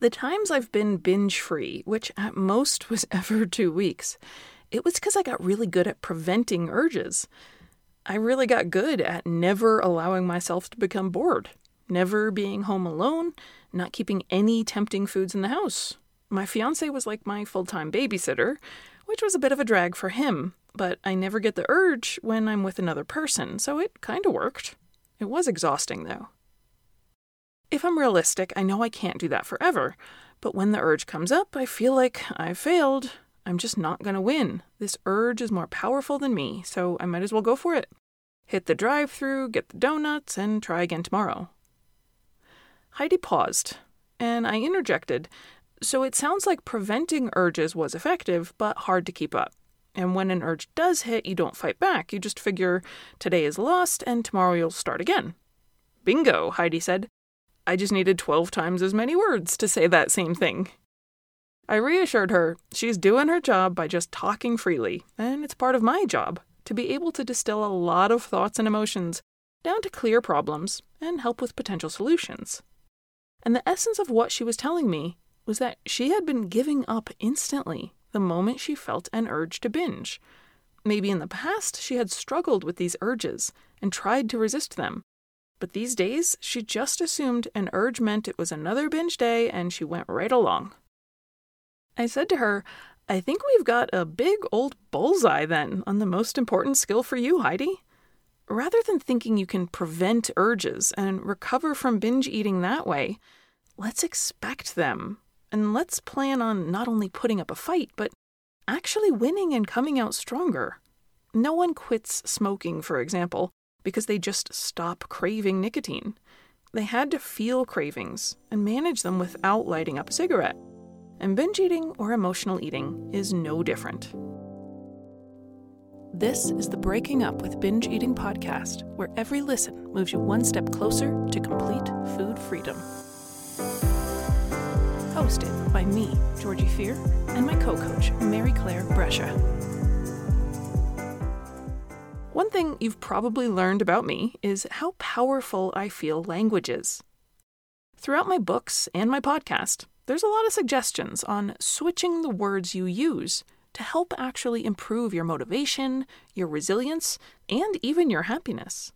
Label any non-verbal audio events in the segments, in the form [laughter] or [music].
The times I've been binge free, which at most was [laughs] ever two weeks, it was because I got really good at preventing urges. I really got good at never allowing myself to become bored, never being home alone, not keeping any tempting foods in the house. My fiance was like my full time babysitter, which was a bit of a drag for him, but I never get the urge when I'm with another person, so it kind of worked. It was exhausting, though. If I'm realistic, I know I can't do that forever, but when the urge comes up, I feel like I've failed. I'm just not going to win. This urge is more powerful than me, so I might as well go for it. Hit the drive through, get the donuts, and try again tomorrow. Heidi paused, and I interjected. So it sounds like preventing urges was effective, but hard to keep up. And when an urge does hit, you don't fight back. You just figure today is lost and tomorrow you'll start again. Bingo, Heidi said. I just needed 12 times as many words to say that same thing. I reassured her she's doing her job by just talking freely, and it's part of my job to be able to distill a lot of thoughts and emotions down to clear problems and help with potential solutions. And the essence of what she was telling me was that she had been giving up instantly the moment she felt an urge to binge. Maybe in the past she had struggled with these urges and tried to resist them. But these days, she just assumed an urge meant it was another binge day and she went right along. I said to her, I think we've got a big old bullseye then on the most important skill for you, Heidi. Rather than thinking you can prevent urges and recover from binge eating that way, let's expect them and let's plan on not only putting up a fight, but actually winning and coming out stronger. No one quits smoking, for example, because they just stop craving nicotine. They had to feel cravings and manage them without lighting up a cigarette. And binge eating or emotional eating is no different. This is the Breaking Up with Binge Eating podcast, where every listen moves you one step closer to complete food freedom hosted by me, Georgie Fear, and my co coach, Mary Claire Brescia. One thing you've probably learned about me is how powerful I feel language is. Throughout my books and my podcast, there's a lot of suggestions on switching the words you use to help actually improve your motivation, your resilience, and even your happiness.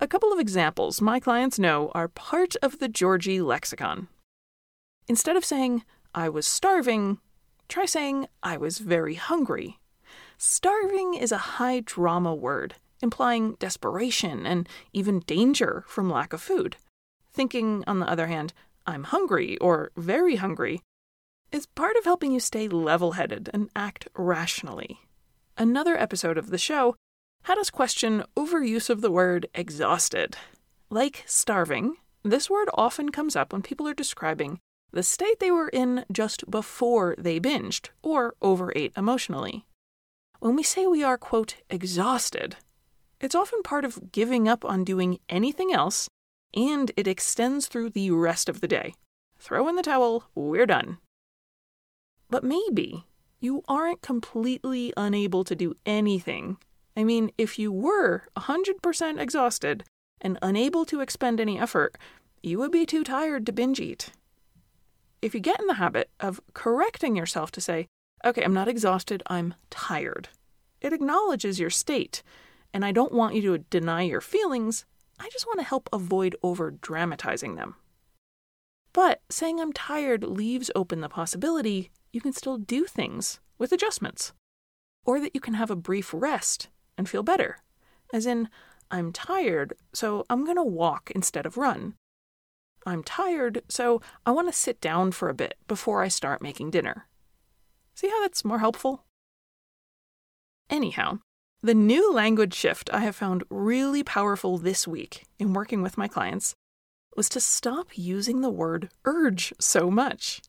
A couple of examples my clients know are part of the Georgie lexicon, Instead of saying, I was starving, try saying, I was very hungry. Starving is a high drama word, implying desperation and even danger from lack of food. Thinking, on the other hand, I'm hungry or very hungry, is part of helping you stay level headed and act rationally. Another episode of the show had us question overuse of the word exhausted. Like starving, this word often comes up when people are describing the state they were in just before they binged or overate emotionally. When we say we are, quote, exhausted, it's often part of giving up on doing anything else, and it extends through the rest of the day. Throw in the towel, we're done. But maybe you aren't completely unable to do anything. I mean, if you were 100% exhausted and unable to expend any effort, you would be too tired to binge eat if you get in the habit of correcting yourself to say, okay, I'm not exhausted, I'm tired, it acknowledges your state. And I don't want you to deny your feelings, I just want to help avoid over dramatizing them. But saying I'm tired leaves open the possibility you can still do things with adjustments, or that you can have a brief rest and feel better. As in, I'm tired, so I'm going to walk instead of run. I'm tired, so I want to sit down for a bit before I start making dinner. See how that's more helpful? Anyhow, the new language shift I have found really powerful this week in working with my clients was to stop using the word urge so much.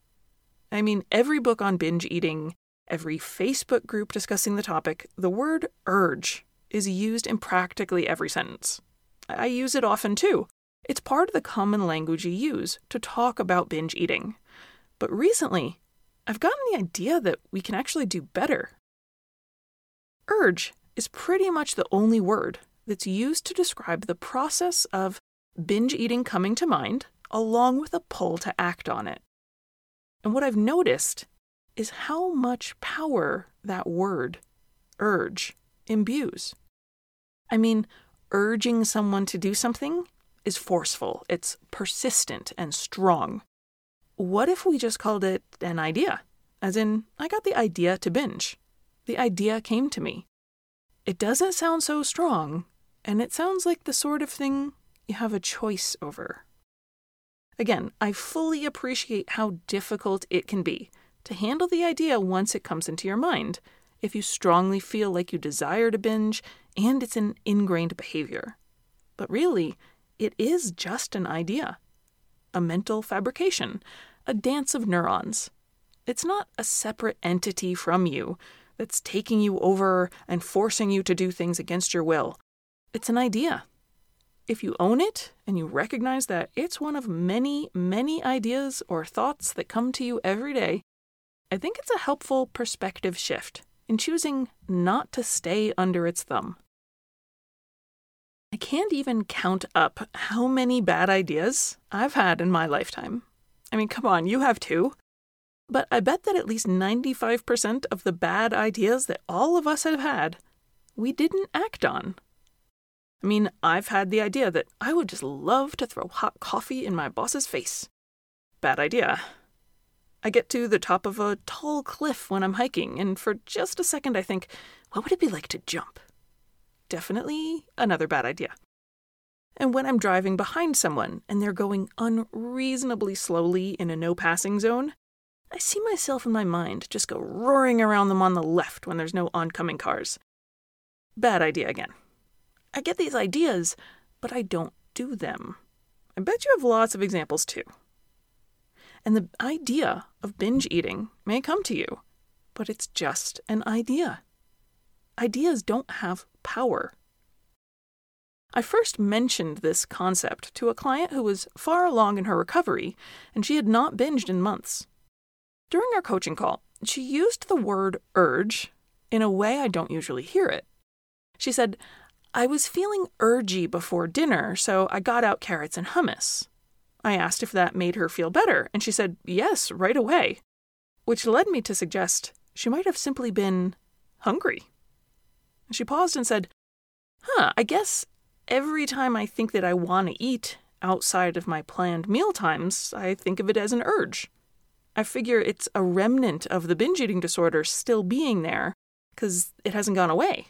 I mean, every book on binge eating, every Facebook group discussing the topic, the word urge is used in practically every sentence. I use it often too, it's part of the common language you use to talk about binge eating. But recently, I've gotten the idea that we can actually do better. Urge is pretty much the only word that's used to describe the process of binge eating coming to mind, along with a pull to act on it. And what I've noticed is how much power that word, urge, imbues. I mean, urging someone to do something is forceful, it's persistent and strong. What if we just called it an idea? As in, I got the idea to binge. The idea came to me. It doesn't sound so strong, and it sounds like the sort of thing you have a choice over. Again, I fully appreciate how difficult it can be to handle the idea once it comes into your mind, if you strongly feel like you desire to binge and it's an ingrained behavior. But really, it is just an idea a mental fabrication, a dance of neurons. It's not a separate entity from you that's taking you over and forcing you to do things against your will. It's an idea. If you own it and you recognize that it's one of many, many ideas or thoughts that come to you every day, I think it's a helpful perspective shift in choosing not to stay under its thumb. I can't even count up how many bad ideas I've had in my lifetime. I mean, come on, you have too. But I bet that at least 95% of the bad ideas that all of us have had, we didn't act on. I mean, I've had the idea that I would just love to throw hot coffee in my boss's face. Bad idea. I get to the top of a tall cliff when I'm hiking, and for just a second I think, what would it be like to jump? definitely another bad idea. And when I'm driving behind someone and they're going unreasonably slowly in a no passing zone, I see myself in my mind just go roaring around them on the left when there's no oncoming cars. Bad idea again. I get these ideas, but I don't do them. I bet you have lots of examples too. And the idea of binge eating may come to you, but it's just an idea ideas don't have power. I first mentioned this concept to a client who was far along in her recovery, and she had not binged in months. During our coaching call, she used the word urge in a way I don't usually hear it. She said, I was feeling urgy before dinner, so I got out carrots and hummus. I asked if that made her feel better, and she said, yes, right away, which led me to suggest she might have simply been hungry. She paused and said, Huh, I guess every time I think that I want to eat outside of my planned meal times, I think of it as an urge. I figure it's a remnant of the binge eating disorder still being there because it hasn't gone away.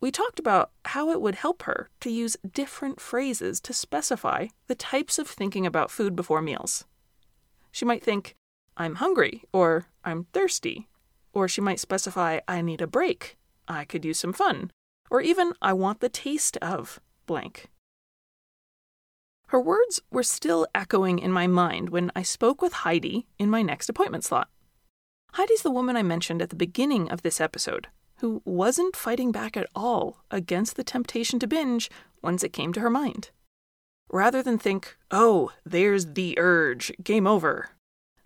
We talked about how it would help her to use different phrases to specify the types of thinking about food before meals. She might think, I'm hungry, or I'm thirsty, or she might specify, I need a break, I could use some fun, or even I want the taste of blank. Her words were still echoing in my mind when I spoke with Heidi in my next appointment slot. Heidi's the woman I mentioned at the beginning of this episode, who wasn't fighting back at all against the temptation to binge once it came to her mind. Rather than think, oh, there's the urge, game over,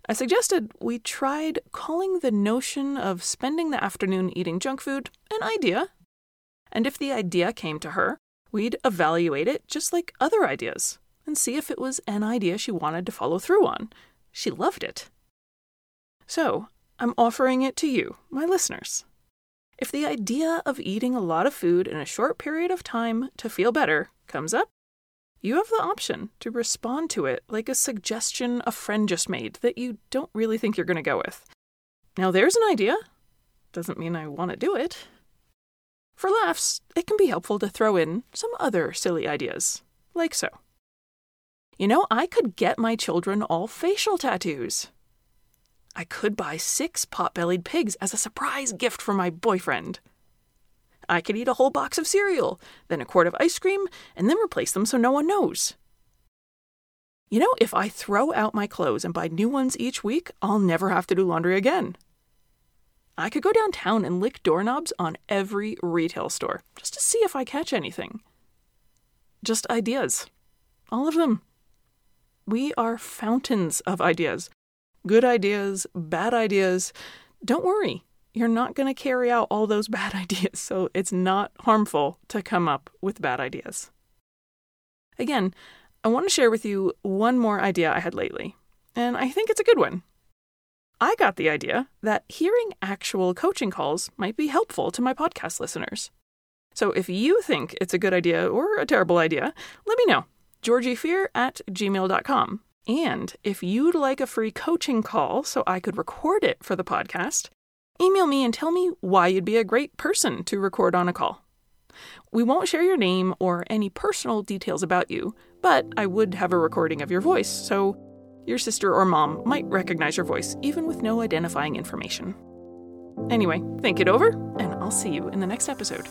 I suggested we tried calling the notion of spending the afternoon eating junk food an idea. And if the idea came to her, we'd evaluate it just like other ideas and see if it was an idea she wanted to follow through on. She loved it. So, I'm offering it to you, my listeners. If the idea of eating a lot of food in a short period of time to feel better comes up, you have the option to respond to it like a suggestion a friend just made that you don't really think you're going to go with. Now, there's an idea. Doesn't mean I want to do it. For laughs, it can be helpful to throw in some other silly ideas, like so. You know, I could get my children all facial tattoos. I could buy six pot bellied pigs as a surprise gift for my boyfriend. I could eat a whole box of cereal, then a quart of ice cream, and then replace them so no one knows. You know, if I throw out my clothes and buy new ones each week, I'll never have to do laundry again. I could go downtown and lick doorknobs on every retail store just to see if I catch anything. Just ideas. All of them. We are fountains of ideas. Good ideas, bad ideas. Don't worry, you're not going to carry out all those [laughs] bad ideas, so it's not harmful to come up with bad ideas. Again, I want to share with you one more idea I had lately. and I think it's a good one. I got the idea that hearing actual coaching calls might be helpful to my podcast listeners. So if you think it's a good idea or a terrible idea, let me know. GeorgieFear at gmail.com. And if you'd like a free coaching call so I could record it for the podcast, email me and tell me why you'd be a great person to record on a call. We won't share your name or any personal details about you, but I would have a recording of your voice, so your sister or mom might recognize your voice even with no identifying information. Anyway, think it over, and I'll see you in the next episode.